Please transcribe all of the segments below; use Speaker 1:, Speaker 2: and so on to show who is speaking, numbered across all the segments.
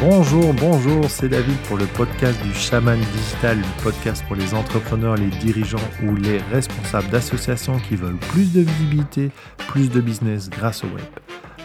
Speaker 1: Bonjour, bonjour, c'est David pour le podcast du Chaman Digital, le podcast pour les entrepreneurs, les dirigeants ou les responsables d'associations qui veulent plus de visibilité, plus de business grâce au web.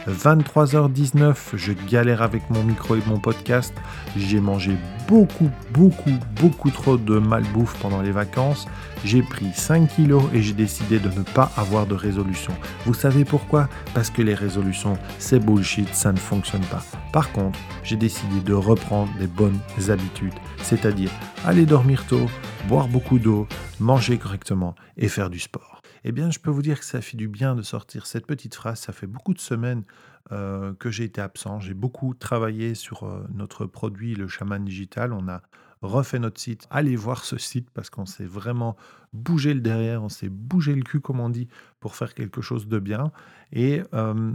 Speaker 1: 23h19, je galère avec mon micro et mon podcast. J'ai mangé beaucoup, beaucoup, beaucoup trop de malbouffe pendant les vacances. J'ai pris 5 kilos et j'ai décidé de ne pas avoir de résolution. Vous savez pourquoi? Parce que les résolutions, c'est bullshit, ça ne fonctionne pas. Par contre, j'ai décidé de reprendre des bonnes habitudes, c'est-à-dire aller dormir tôt, boire beaucoup d'eau, manger correctement et faire du sport eh bien, je peux vous dire que ça fait du bien de sortir cette petite phrase. Ça fait beaucoup de semaines euh, que j'ai été absent. J'ai beaucoup travaillé sur euh, notre produit, le Chaman Digital. On a refait notre site. Allez voir ce site parce qu'on s'est vraiment bougé le derrière, on s'est bougé le cul, comme on dit, pour faire quelque chose de bien. Et euh,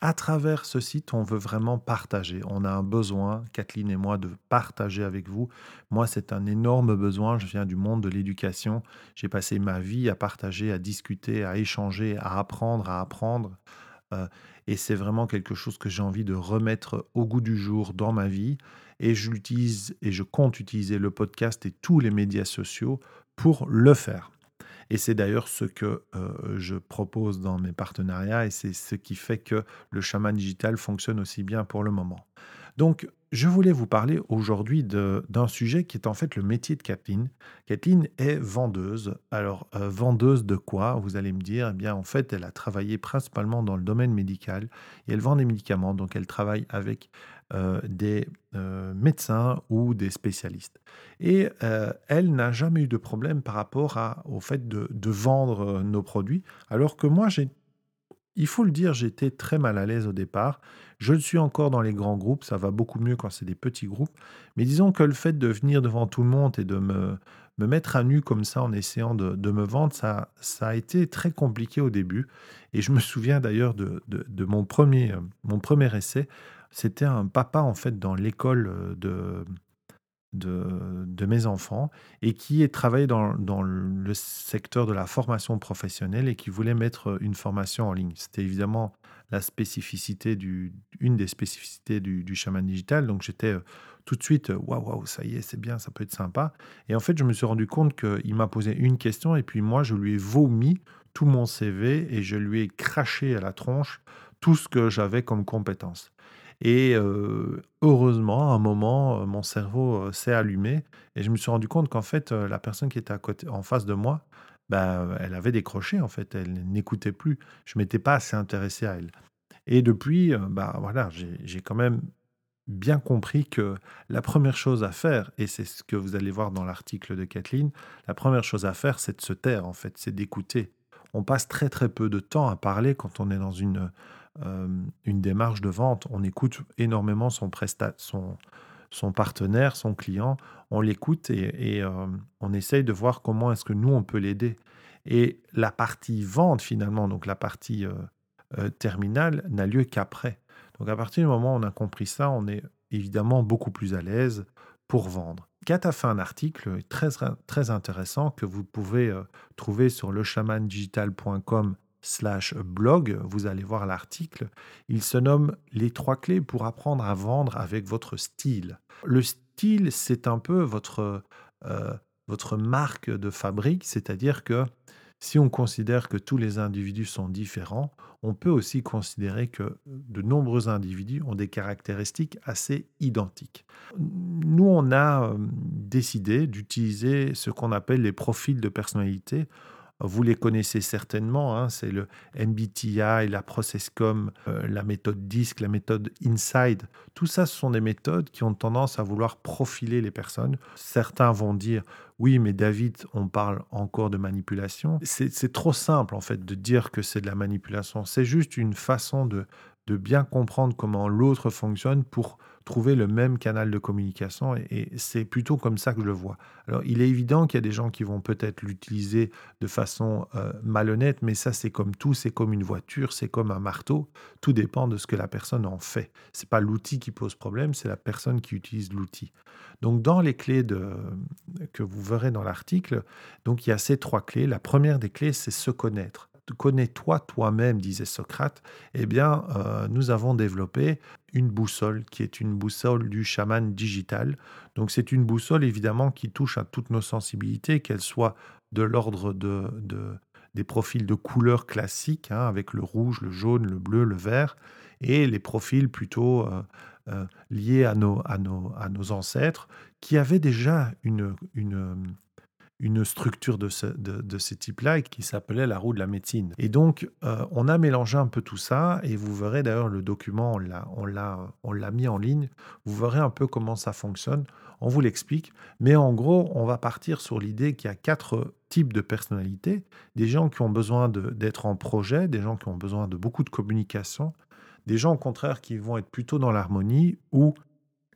Speaker 1: à travers ce site, on veut vraiment partager. On a un besoin, Kathleen et moi, de partager avec vous. Moi, c'est un énorme besoin. Je viens du monde de l'éducation. J'ai passé ma vie à partager, à discuter, à échanger, à apprendre, à apprendre. Euh, et c'est vraiment quelque chose que j'ai envie de remettre au goût du jour dans ma vie. Et je l'utilise et je compte utiliser le podcast et tous les médias sociaux pour le faire. Et c'est d'ailleurs ce que euh, je propose dans mes partenariats et c'est ce qui fait que le chaman digital fonctionne aussi bien pour le moment. Donc, je voulais vous parler aujourd'hui d'un sujet qui est en fait le métier de Kathleen. Kathleen est vendeuse. Alors, euh, vendeuse de quoi Vous allez me dire, eh bien, en fait, elle a travaillé principalement dans le domaine médical et elle vend des médicaments. Donc, elle travaille avec euh, des euh, médecins ou des spécialistes. Et elle n'a jamais eu de problème par rapport au fait de, vendre nos produits, alors que moi, il faut le dire, j'étais très mal à l'aise au départ. Je le suis encore dans les grands groupes, ça va beaucoup mieux quand c'est des petits groupes. Mais disons que le fait de venir devant tout le monde et de me, me mettre à nu comme ça en essayant de, me vendre, ça, ça a été très compliqué au début. Et je me souviens d'ailleurs de, de, mon, premier, mon premier essai. C'était un papa en fait dans l'école de, de, mes enfants et qui travaillait dans, dans, le secteur de la formation professionnelle et qui voulait mettre une formation en ligne. C'était évidemment la spécificité du, une des spécificités du, du chaman digital. Donc j'étais euh, tout de suite, waouh, waouh, ça y est, c'est bien, ça peut être sympa. Et en fait, je me suis rendu compte qu'il m'a posé une question et puis moi, je lui ai vomi tout mon CV et je lui ai craché à la tronche tout ce que j'avais comme compétences. Et heureusement, à un moment, mon cerveau s'est allumé et je me suis rendu compte qu'en fait, la personne qui était à côté, en face de moi, bah, elle avait décroché en fait, elle n'écoutait plus. Je m'étais pas assez intéressé à elle. Et depuis, bah voilà, j'ai quand même bien compris que la première chose à faire, et c'est ce que vous allez voir dans l'article de Kathleen, la première chose à faire, c'est de se taire en fait, c'est d'écouter. On passe très très peu de temps à parler quand on est dans une euh, une démarche de vente. On écoute énormément son, son, son partenaire, son client, on l'écoute et, euh, on essaye de voir comment est-ce que nous, on peut l'aider. Et la partie vente, finalement, donc la partie euh, terminale, n'a lieu qu'après. Donc à partir du moment où on a compris ça, on est évidemment beaucoup plus à l'aise pour vendre. Kat a fait un article très, très intéressant que vous pouvez trouver sur lechamandigital.com slash blog, vous allez voir l'article. Il se nomme Les trois clés pour apprendre à vendre avec votre style. Le style, c'est un peu votre, euh, votre marque de fabrique, c'est-à-dire que si on considère que tous les individus sont différents, on peut aussi considérer que de nombreux individus ont des caractéristiques assez identiques. Nous, on a euh, décidé d'utiliser ce qu'on appelle les profils de personnalité vous les connaissez certainement, hein, c'est le MBTI, la Processcom, euh, la méthode DISC, la méthode INSIDE. Tout ça, ce sont des méthodes qui ont tendance à vouloir profiler les personnes. Certains vont dire, oui, mais David, on parle encore de manipulation. C'est trop simple, en fait, de dire que c'est de la manipulation. C'est juste une façon de, de bien comprendre comment l'autre fonctionne pour trouver le même canal de communication et, c'est plutôt comme ça que je le vois. Alors il est évident qu'il y a des gens qui vont peut-être l'utiliser de façon euh, malhonnête, mais ça c'est comme tout, c'est comme une voiture, c'est comme un marteau, tout dépend de ce que la personne en fait. C'est pas l'outil qui pose problème, c'est la personne qui utilise l'outil. Donc dans les clés de, que vous verrez dans l'article, donc il y a ces trois clés. La première des clés c'est se connaître connais-toi toi-même, disait Socrate, eh bien, euh, nous avons développé une boussole qui est une boussole du chaman digital. Donc, c'est une boussole évidemment qui touche à toutes nos sensibilités, qu'elles soient de l'ordre de, des profils de couleurs classiques, hein, avec le rouge, le jaune, le bleu, le vert, et les profils plutôt euh, euh, liés à nos, ancêtres, qui avaient déjà une, une structure de ce, de, de ce type-là qui s'appelait la roue de la médecine. Et donc, euh, on a mélangé un peu tout ça, et vous verrez d'ailleurs le document, on l'a, on l'a mis en ligne, vous verrez un peu comment ça fonctionne, on vous l'explique, mais en gros, on va partir sur l'idée qu'il y a quatre types de personnalités, des gens qui ont besoin d'être en projet, des gens qui ont besoin de beaucoup de communication, des gens au contraire qui vont être plutôt dans l'harmonie, ou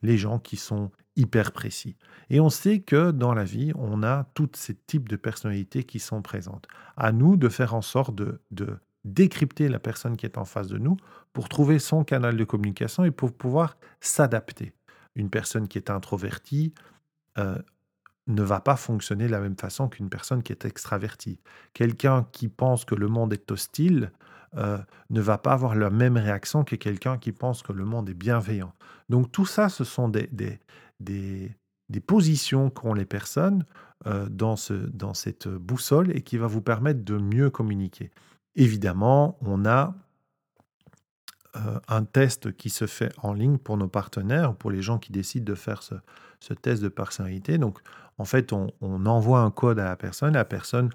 Speaker 1: les gens qui sont hyper précis. Et on sait que dans la vie, on a tous ces types de personnalités qui sont présentes. À nous de faire en sorte de, décrypter la personne qui est en face de nous pour trouver son canal de communication et pour pouvoir s'adapter. Une personne qui est introvertie euh, ne va pas fonctionner de la même façon qu'une personne qui est extravertie. Quelqu'un qui pense que le monde est hostile euh, ne va pas avoir la même réaction que quelqu'un qui pense que le monde est bienveillant. Donc tout ça, ce sont des, positions qu'ont les personnes euh, dans, ce, dans cette boussole et qui va vous permettre de mieux communiquer. Évidemment, on a euh, un test qui se fait en ligne pour nos partenaires, pour les gens qui décident de faire ce, test de personnalité. Donc, en fait, on, envoie un code à la personne, la personne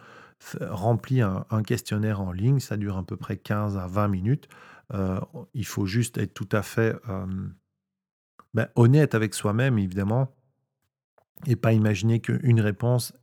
Speaker 1: remplit un, questionnaire en ligne, ça dure à peu près 15 à 20 minutes. Euh, il faut juste être tout à fait ben, honnête avec soi-même, évidemment, et pas imaginer qu'une réponse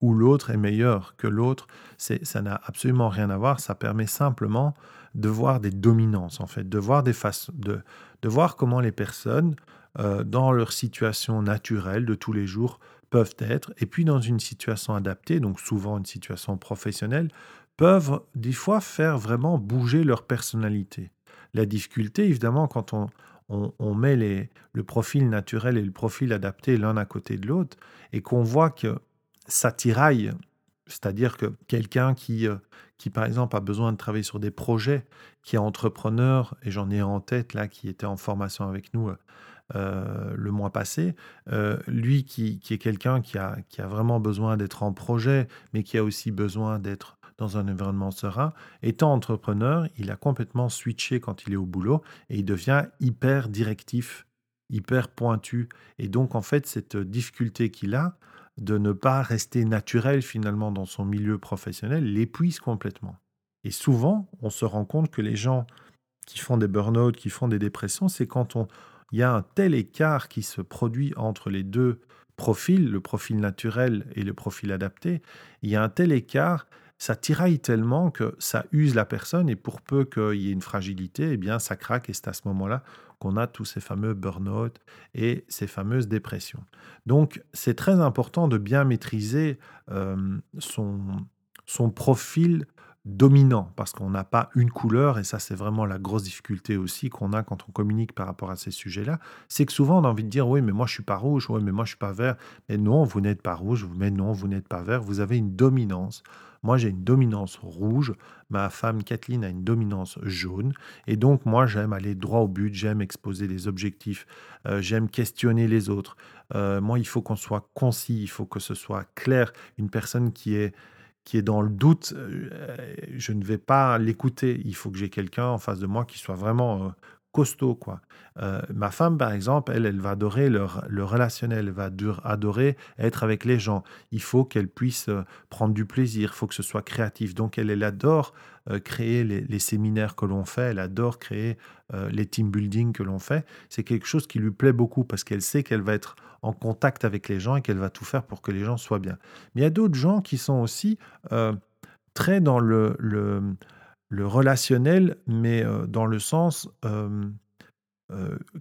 Speaker 1: ou l'autre est meilleure que l'autre. Ça n'a absolument rien à voir. Ça permet simplement de voir des dominances, en fait, de voir, des de, de voir comment les personnes, euh, dans leur situation naturelle de tous les jours, peuvent être, et puis dans une situation adaptée, donc souvent une situation professionnelle, peuvent des fois faire vraiment bouger leur personnalité. La difficulté, évidemment, quand on, on, met le profil naturel et le profil adapté l'un à côté de l'autre et qu'on voit que ça tiraille, c'est-à-dire que quelqu'un qui, euh, qui, par exemple, a besoin de travailler sur des projets, qui est entrepreneur, et j'en ai en tête là, qui était en formation avec nous euh, le mois passé, euh, lui qui, qui est quelqu'un qui a, qui a vraiment besoin d'être en projet, mais qui a aussi besoin d'être dans un environnement serein. Étant entrepreneur, il a complètement switché quand il est au boulot et il devient hyper directif, hyper pointu. Et donc, en fait, cette difficulté qu'il a de ne pas rester naturel finalement dans son milieu professionnel l'épuise complètement. Et souvent, on se rend compte que les gens qui font des burn-out, qui font des dépressions, c'est quand on, il y a un tel écart qui se produit entre les deux profils, le profil naturel et le profil adapté, il y a un tel écart ça tiraille tellement que ça use la personne et pour peu qu'il y ait une fragilité, eh bien ça craque et c'est à ce moment-là qu'on a tous ces fameux burn-out et ces fameuses dépressions. Donc c'est très important de bien maîtriser euh, son, son profil dominant parce qu'on n'a pas une couleur et ça c'est vraiment la grosse difficulté aussi qu'on a quand on communique par rapport à ces sujets-là, c'est que souvent on a envie de dire oui mais moi je suis pas rouge, oui mais moi je suis pas vert, mais non vous n'êtes pas rouge, mais non vous n'êtes pas vert, vous avez une dominance. Moi j'ai une dominance rouge, ma femme Kathleen a une dominance jaune et donc moi j'aime aller droit au but, j'aime exposer des objectifs, euh, j'aime questionner les autres. Euh, moi il faut qu'on soit concis, il faut que ce soit clair. Une personne qui est qui est dans le doute, euh, je ne vais pas l'écouter. Il faut que j'ai quelqu'un en face de moi qui soit vraiment costaud. Quoi. Euh, ma femme, par exemple, elle, elle va adorer le, relationnel, elle va adorer être avec les gens. Il faut qu'elle puisse prendre du plaisir, il faut que ce soit créatif. Donc, elle, elle adore créer les, séminaires que l'on fait, elle adore créer les team building que l'on fait. C'est quelque chose qui lui plaît beaucoup parce qu'elle sait qu'elle va être en contact avec les gens et qu'elle va tout faire pour que les gens soient bien. Mais il y a d'autres gens qui sont aussi euh, très dans le, relationnel, mais euh, dans le sens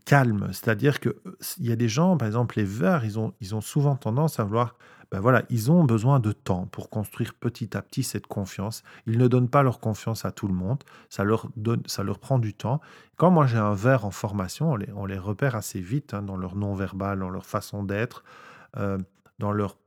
Speaker 1: calme. C'est-à-dire qu'il y a des gens, par exemple les verts, ils ont, ils ont souvent tendance à vouloir ben voilà, ils ont besoin de temps pour construire petit à petit cette confiance. Ils ne donnent pas leur confiance à tout le monde, ça leur, donne, ça leur prend du temps. Quand moi j'ai un verre en formation, on les, on les repère assez vite hein, dans leur non-verbal, dans leur façon d'être, dans leur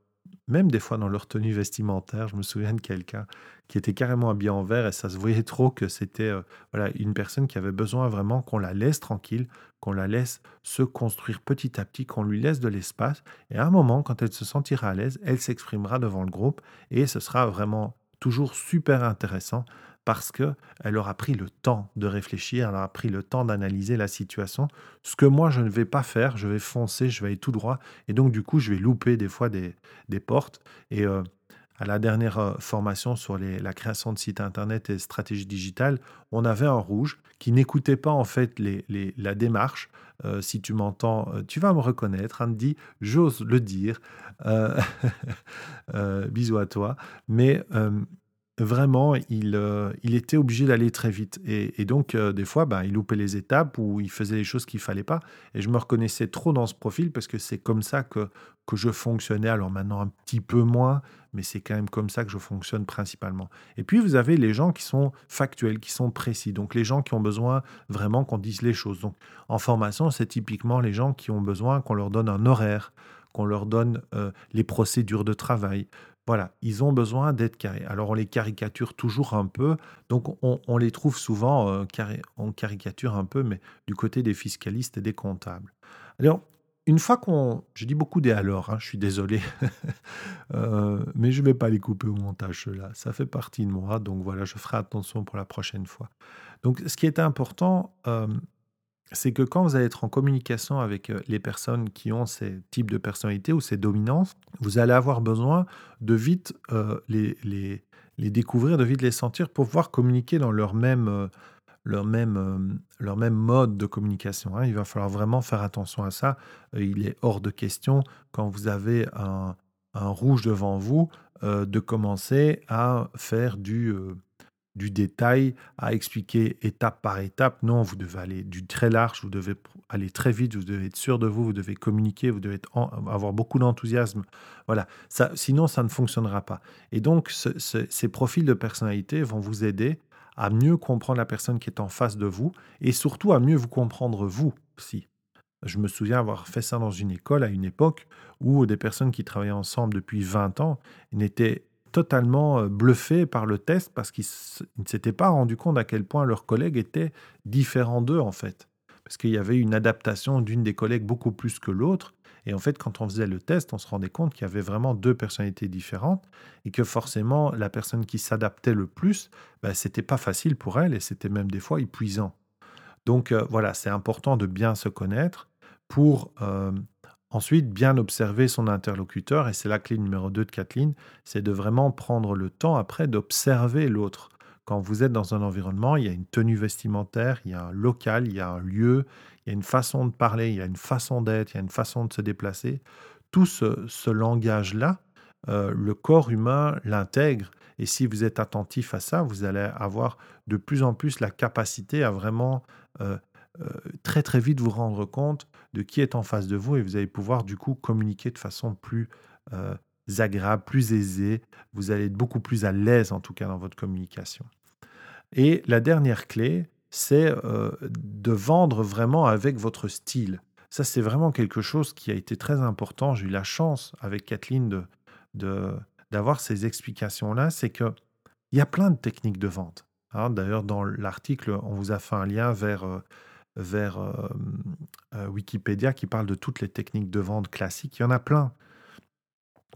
Speaker 1: même des fois dans leur tenue vestimentaire. Je me souviens de quelqu'un qui était carrément habillé en vert et ça se voyait trop que c'était euh, voilà, une personne qui avait besoin vraiment qu'on la laisse tranquille, qu'on la laisse se construire petit à petit, qu'on lui laisse de l'espace. Et à un moment, quand elle se sentira à l'aise, elle s'exprimera devant le groupe et ce sera vraiment toujours super intéressant parce qu'elle aura pris le temps de réfléchir, elle aura pris le temps d'analyser la situation. Ce que moi, je ne vais pas faire, je vais foncer, je vais aller tout droit. Et donc, du coup, je vais louper des fois des, portes. Et euh, à la dernière euh, formation sur la création de sites Internet et stratégie digitale, on avait un rouge qui n'écoutait pas en fait la démarche. Euh, si tu m'entends, tu vas me reconnaître. Andy, j'ose le dire. bisous à toi. Mais vraiment, il, euh, il était obligé d'aller très vite. Et, donc, euh, des fois, ben, il loupait les étapes ou il faisait les choses qu'il fallait pas. Et je me reconnaissais trop dans ce profil parce que c'est comme ça que, que je fonctionnais. Alors maintenant, un petit peu moins, mais c'est quand même comme ça que je fonctionne principalement. Et puis, vous avez les gens qui sont factuels, qui sont précis. Donc, les gens qui ont besoin vraiment qu'on dise les choses. Donc, en formation, c'est typiquement les gens qui ont besoin qu'on leur donne un horaire, qu'on leur donne euh, les procédures de travail, voilà, ils ont besoin d'être carrés. Alors on les caricature toujours un peu, donc on, les trouve souvent, euh, on caricature un peu, mais du côté des fiscalistes et des comptables. Alors, une fois qu'on... Je dis beaucoup des alors, hein, je suis désolé, euh, mais je ne vais pas les couper au montage, là. Ça fait partie de moi, donc voilà, je ferai attention pour la prochaine fois. Donc ce qui est important, euh, c'est que quand vous allez être en communication avec euh, les personnes qui ont ces types de personnalités ou ces dominances, vous allez avoir besoin de vite euh, les, découvrir, de vite les sentir pour pouvoir communiquer dans leur même, euh, leur même, leur même mode de communication. Hein. Il va falloir vraiment faire attention à ça. il est hors de question, quand vous avez un rouge devant vous, de commencer à faire du du détail à expliquer étape par étape. Non, vous devez aller du très large, vous devez aller très vite, vous devez être sûr de vous, vous devez communiquer, vous devez avoir beaucoup d'enthousiasme. Voilà, ça, sinon ça ne fonctionnera pas. Et donc, ces profils de personnalité vont vous aider à mieux comprendre la personne qui est en face de vous et surtout à mieux vous comprendre vous aussi. Je me souviens avoir fait ça dans une école à une époque où des personnes qui travaillaient ensemble depuis 20 ans n'étaient totalement bluffés par le test parce qu'ils ne s'étaient pas rendu compte à quel point leurs collègues étaient différents d'eux en fait. Parce qu'il y avait une adaptation d'une des collègues beaucoup plus que l'autre. Et en fait, quand on faisait le test, on se rendait compte qu'il y avait vraiment deux personnalités différentes et que forcément, la personne qui s'adaptait le plus, ben, c'était pas facile pour elle et c'était même des fois épuisant. Donc voilà, c'est important de bien se connaître pour Ensuite, bien observer son interlocuteur, et c'est la clé numéro 2 de Kathleen, c'est de vraiment prendre le temps après d'observer l'autre. Quand vous êtes dans un environnement, il y a une tenue vestimentaire, il y a un local, il y a un lieu, il y a une façon de parler, il y a une façon d'être, il y a une façon de se déplacer. Tout ce, langage-là, euh, le corps humain l'intègre. Et si vous êtes attentif à ça, vous allez avoir de plus en plus la capacité à vraiment euh, euh, très très vite vous rendre compte de qui est en face de vous et vous allez pouvoir du coup communiquer de façon plus euh, agréable, plus aisée. Vous allez être beaucoup plus à l'aise en tout cas dans votre communication. Et la dernière clé, c'est euh, de vendre vraiment avec votre style. Ça, c'est vraiment quelque chose qui a été très important. J'ai eu la chance avec Kathleen de, d'avoir ces explications-là. C'est qu'il y a plein de techniques de vente. Hein. D'ailleurs, dans l'article, on vous a fait un lien vers vers euh, euh, Wikipédia qui parle de toutes les techniques de vente classiques. Il y en a plein.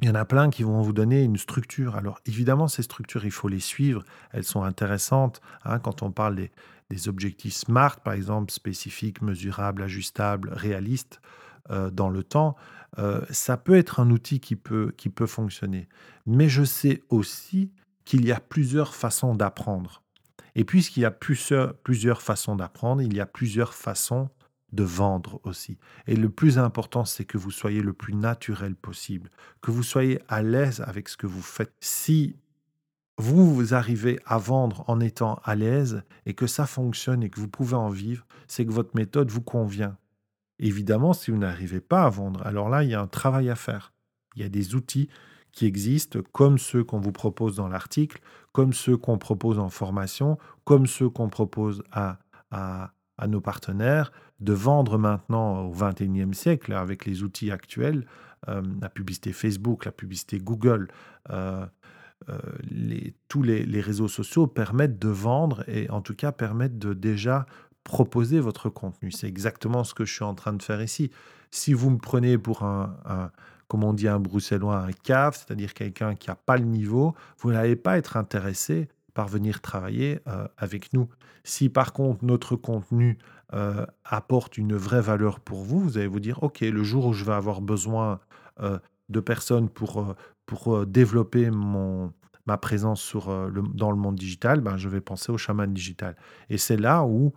Speaker 1: Il y en a plein qui vont vous donner une structure. Alors évidemment, ces structures, il faut les suivre. Elles sont intéressantes. Hein, quand on parle des, des, objectifs SMART, par exemple, spécifiques, mesurables, ajustables, réalistes euh, dans le temps, ça peut être un outil qui peut, qui peut fonctionner. Mais je sais aussi qu'il y a plusieurs façons d'apprendre. Et puisqu'il y a plusieurs, façons d'apprendre, il y a plusieurs façons de vendre aussi. Et le plus important, c'est que vous soyez le plus naturel possible, que vous soyez à l'aise avec ce que vous faites. Si vous, vous arrivez à vendre en étant à l'aise et que ça fonctionne et que vous pouvez en vivre, c'est que votre méthode vous convient. Évidemment, si vous n'arrivez pas à vendre, alors là, il y a un travail à faire. Il y a des outils qui existent, comme ceux qu'on vous propose dans l'article, comme ceux qu'on propose en formation, comme ceux qu'on propose à, à, nos partenaires de vendre maintenant au XXIe siècle avec les outils actuels, euh, la publicité Facebook, la publicité Google, euh, euh, tous les, réseaux sociaux permettent de vendre et en tout cas permettent de déjà proposer votre contenu. C'est exactement ce que je suis en train de faire ici. Si vous me prenez pour un comme on dit un bruxellois, un cave, c'est-à-dire quelqu'un qui n'a pas le niveau, vous n'allez pas être intéressé par venir travailler avec nous. Si par contre notre contenu apporte une vraie valeur pour vous, vous allez vous dire, OK, le jour où je vais avoir besoin de personnes pour, pour développer mon, ma présence dans le monde digital, ben, je vais penser au chaman digital. Et c'est là où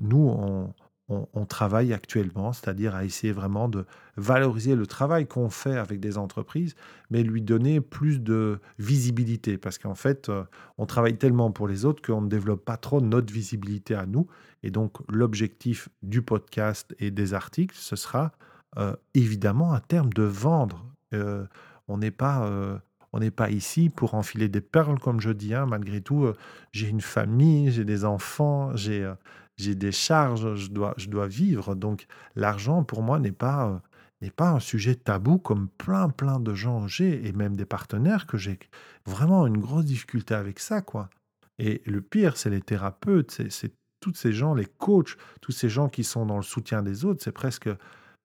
Speaker 1: nous, on, on, travaille actuellement, c'est-à-dire à essayer vraiment de valoriser le travail qu'on fait avec des entreprises, mais lui donner plus de visibilité, parce qu'en fait, on travaille tellement pour les autres qu'on ne développe pas trop notre visibilité à nous. Et donc, l'objectif du podcast et des articles, ce sera euh, évidemment à terme de vendre. Euh, on n'est pas, euh, on n'est pas ici pour enfiler des perles, comme je dis. Hein. Malgré tout, j'ai une famille, j'ai des enfants, j'ai j'ai des charges, je dois, je dois vivre. Donc l'argent, pour moi, n'est pas, n'est pas un sujet tabou comme plein, plein de gens j'ai, et même des partenaires que j'ai vraiment une grosse difficulté avec ça. quoi. Et le pire, c'est les thérapeutes, c'est tous ces gens, les coachs, tous ces gens qui sont dans le soutien des autres, c'est presque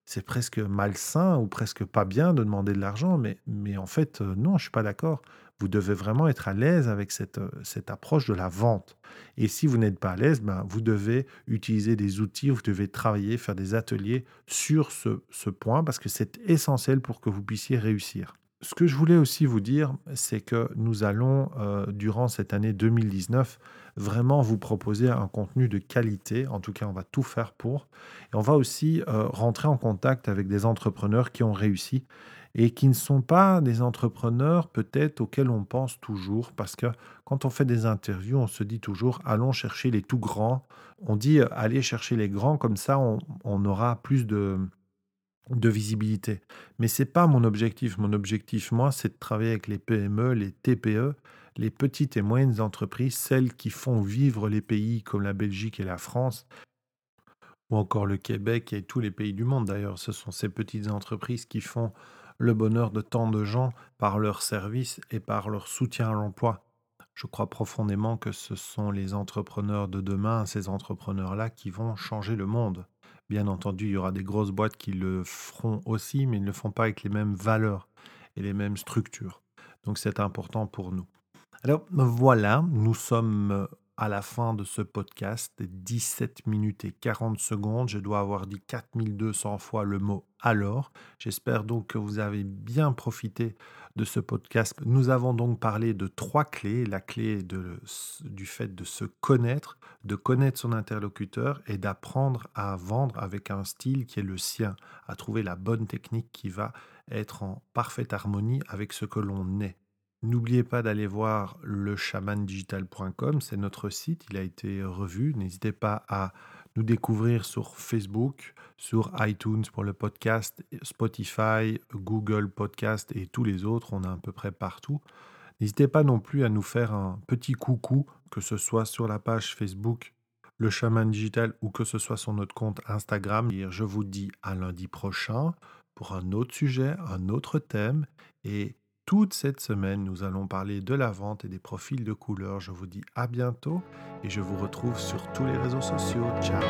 Speaker 1: c'est presque malsain ou presque pas bien de demander de l'argent, mais, mais en fait, euh, non, je suis pas d'accord. Vous devez vraiment être à l'aise avec cette, euh, cette approche de la vente. Et si vous n'êtes pas à l'aise, ben, vous devez utiliser des outils, vous devez travailler, faire des ateliers sur ce, ce point, parce que c'est essentiel pour que vous puissiez réussir. Ce que je voulais aussi vous dire, c'est que nous allons, euh, durant cette année 2019, vraiment vous proposer un contenu de qualité. En tout cas, on va tout faire pour. Et on va aussi euh, rentrer en contact avec des entrepreneurs qui ont réussi et qui ne sont pas des entrepreneurs peut-être auxquels on pense toujours. Parce que quand on fait des interviews, on se dit toujours, allons chercher les tout grands. On dit, euh, allez chercher les grands, comme ça on aura plus de de visibilité. Mais ce n'est pas mon objectif. Mon objectif, moi, c'est de travailler avec les PME, les TPE, les petites et moyennes entreprises, celles qui font vivre les pays comme la Belgique et la France, ou encore le Québec et tous les pays du monde d'ailleurs. Ce sont ces petites entreprises qui font le bonheur de tant de gens par leur service et par leur soutien à l'emploi. Je crois profondément que ce sont les entrepreneurs de demain, ces entrepreneurs-là, qui vont changer le monde. Bien entendu, il y aura des grosses boîtes qui le feront aussi, mais ils ne le font pas avec les mêmes valeurs et les mêmes structures. Donc c'est important pour nous. Alors voilà, nous sommes à la fin de ce podcast, 17 minutes et 40 secondes. Je dois avoir dit 4200 fois le mot alors. J'espère donc que vous avez bien profité de ce podcast. Nous avons donc parlé de trois clés. La clé du fait de se connaître, de connaître son interlocuteur et d'apprendre à vendre avec un style qui est le sien, à trouver la bonne technique qui va être en parfaite harmonie avec ce que l'on est. N'oubliez pas d'aller voir le chamandigital.com, c'est notre site, il a été revu. N'hésitez pas à nous découvrir sur Facebook, sur iTunes pour le podcast, Spotify, Google Podcast et tous les autres, on est à peu près partout. N'hésitez pas non plus à nous faire un petit coucou, que ce soit sur la page Facebook Le Chaman Digital ou que ce soit sur notre compte Instagram. Je vous dis à lundi prochain pour un autre sujet, un autre thème et toute cette semaine, nous allons parler de la vente et des profils de couleurs. Je vous dis à bientôt et je vous retrouve sur tous les réseaux sociaux. Ciao